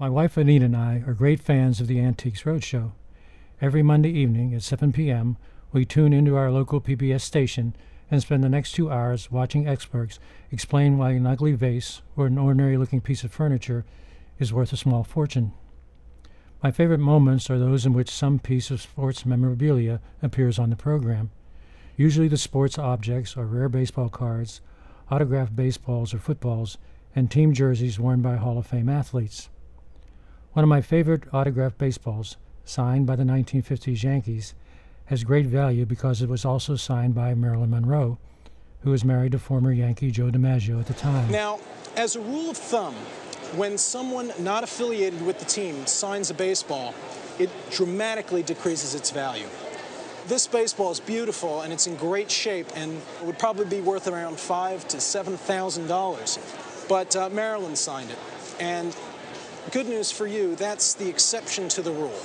My wife Anita and I are great fans of the Antiques Roadshow. Every Monday evening at 7 p.m., we tune into our local PBS station and spend the next two hours watching experts explain why an ugly vase or an ordinary looking piece of furniture is worth a small fortune. My favorite moments are those in which some piece of sports memorabilia appears on the program. Usually, the sports objects are rare baseball cards, autographed baseballs or footballs, and team jerseys worn by Hall of Fame athletes. One of my favorite autographed baseballs, signed by the 1950s Yankees, has great value because it was also signed by Marilyn Monroe, who was married to former Yankee Joe DiMaggio at the time. Now, as a rule of thumb, when someone not affiliated with the team signs a baseball, it dramatically decreases its value. This baseball is beautiful and it's in great shape and would probably be worth around five to seven thousand dollars. But uh, Marilyn signed it, and good news for you, that's the exception to the rule.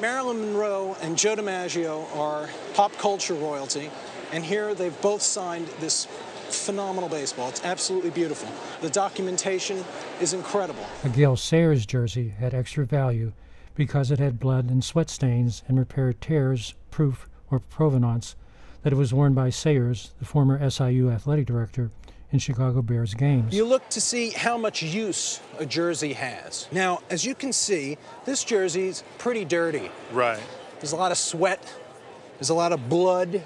Marilyn Monroe and Joe DiMaggio are pop culture royalty, and here they've both signed this phenomenal baseball. It's absolutely beautiful. The documentation is incredible. A Gale Sayers jersey had extra value because it had blood and sweat stains and repaired tears, proof or provenance that it was worn by Sayers, the former SIU athletic director, in Chicago Bears games. You look to see how much use a jersey has. Now, as you can see, this jersey's pretty dirty. Right. There's a lot of sweat, there's a lot of blood,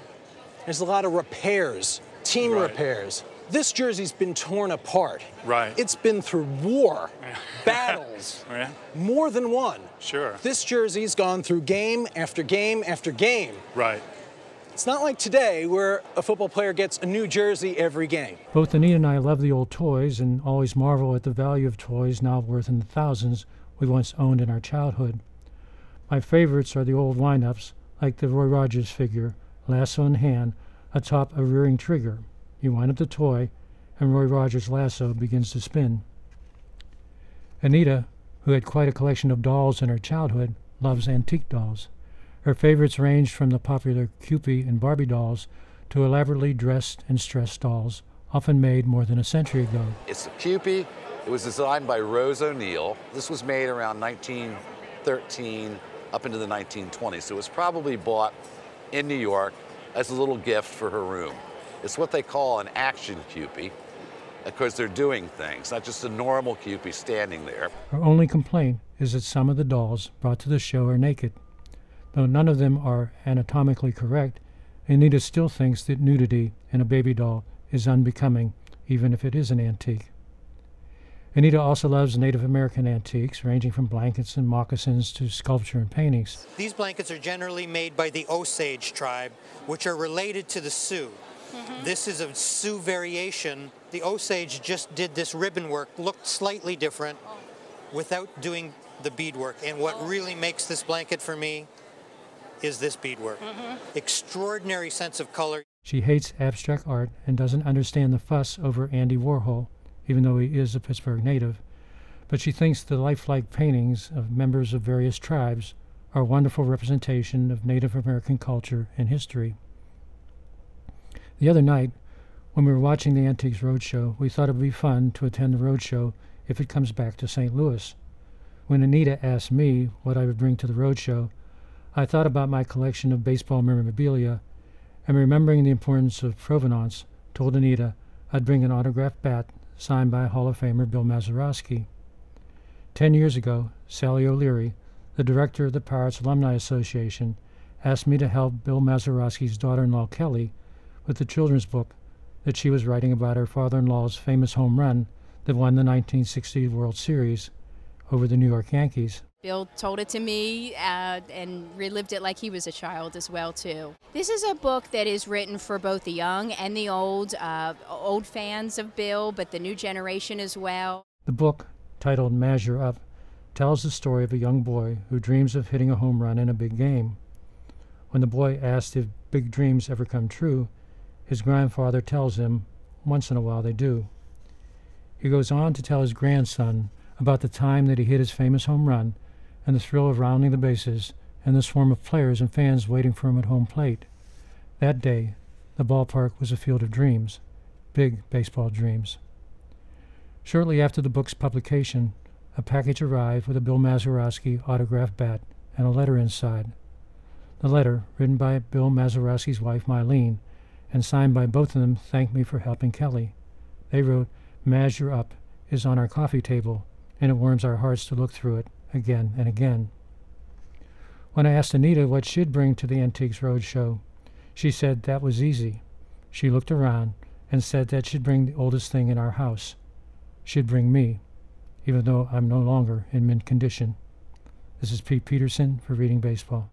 there's a lot of repairs, team Right. repairs. This jersey's been torn apart. Right. It's been through war, battles, Yeah. more than one. Sure. This jersey's gone through game after game after game. Right. It's not like today where a football player gets a new jersey every game. Both Anita and I love the old toys and always marvel at the value of toys now worth in the thousands we once owned in our childhood. My favorites are the old windups, like the Roy Rogers figure, lasso in hand, atop a rearing Trigger. You wind up the toy, and Roy Rogers' lasso begins to spin. Anita, who had quite a collection of dolls in her childhood, loves antique dolls. Her favorites ranged from the popular Kewpie and Barbie dolls to elaborately dressed and stressed dolls, often made more than a century ago. It's a Kewpie. It was designed by Rose O'Neill. This was made around 1913 up into the 1920s. So it was probably bought in New York as a little gift for her room. It's what they call an action Kewpie because they're doing things, not just a normal Kewpie standing there. Her only complaint is that some of the dolls brought to the show are naked. Though none of them are anatomically correct, Anita still thinks that nudity in a baby doll is unbecoming, even if it is an antique. Anita also loves Native American antiques, ranging from blankets and moccasins to sculpture and paintings. These blankets are generally made by the Osage tribe, which are related to the Sioux. Mm-hmm. This is a Sioux variation. The Osage just did this ribbon work, looked slightly different oh. without doing the beadwork. And what oh. really makes this blanket for me is this beadwork. Mm-hmm. Extraordinary sense of color. She hates abstract art and doesn't understand the fuss over Andy Warhol, even though he is a Pittsburgh native. But she thinks the lifelike paintings of members of various tribes are a wonderful representation of Native American culture and history. The other night, when we were watching the Antiques Roadshow, we thought it would be fun to attend the roadshow if it comes back to St. Louis. When Anita asked me what I would bring to the roadshow, I thought about my collection of baseball memorabilia and remembering the importance of provenance, told Anita I'd bring an autographed bat signed by Hall of Famer Bill Mazeroski. Ten years ago, Sally O'Leary, the director of the Pirates Alumni Association, asked me to help Bill Mazeroski's daughter in law Kelly with the children's book that she was writing about her father in law's famous home run that won the 1960 World Series over the New York Yankees. Bill told it to me uh, and relived it like he was a child as well too. This is a book that is written for both the young and the old, uh, old fans of Bill, but the new generation as well. The book, titled Maz, You're Up, tells the story of a young boy who dreams of hitting a home run in a big game. When the boy asks if big dreams ever come true, his grandfather tells him once in a while they do. He goes on to tell his grandson about the time that he hit his famous home run and the thrill of rounding the bases and the swarm of players and fans waiting for him at home plate. That day, the ballpark was a field of dreams, big baseball dreams. Shortly after the book's publication, a package arrived with a Bill Mazeroski autographed bat and a letter inside. The letter, written by Bill Mazeroski's wife, Milene, and signed by both of them, thanked me for helping Kelly. They wrote, Maz, you're up, is on our coffee table, and it warms our hearts to look through it again and again. When I asked Anita what she'd bring to the Antiques Roadshow, she said that was easy. She looked around and said that she'd bring the oldest thing in our house. She'd bring me, even though I'm no longer in mint condition. This is Pete Peterson for Reading Baseball.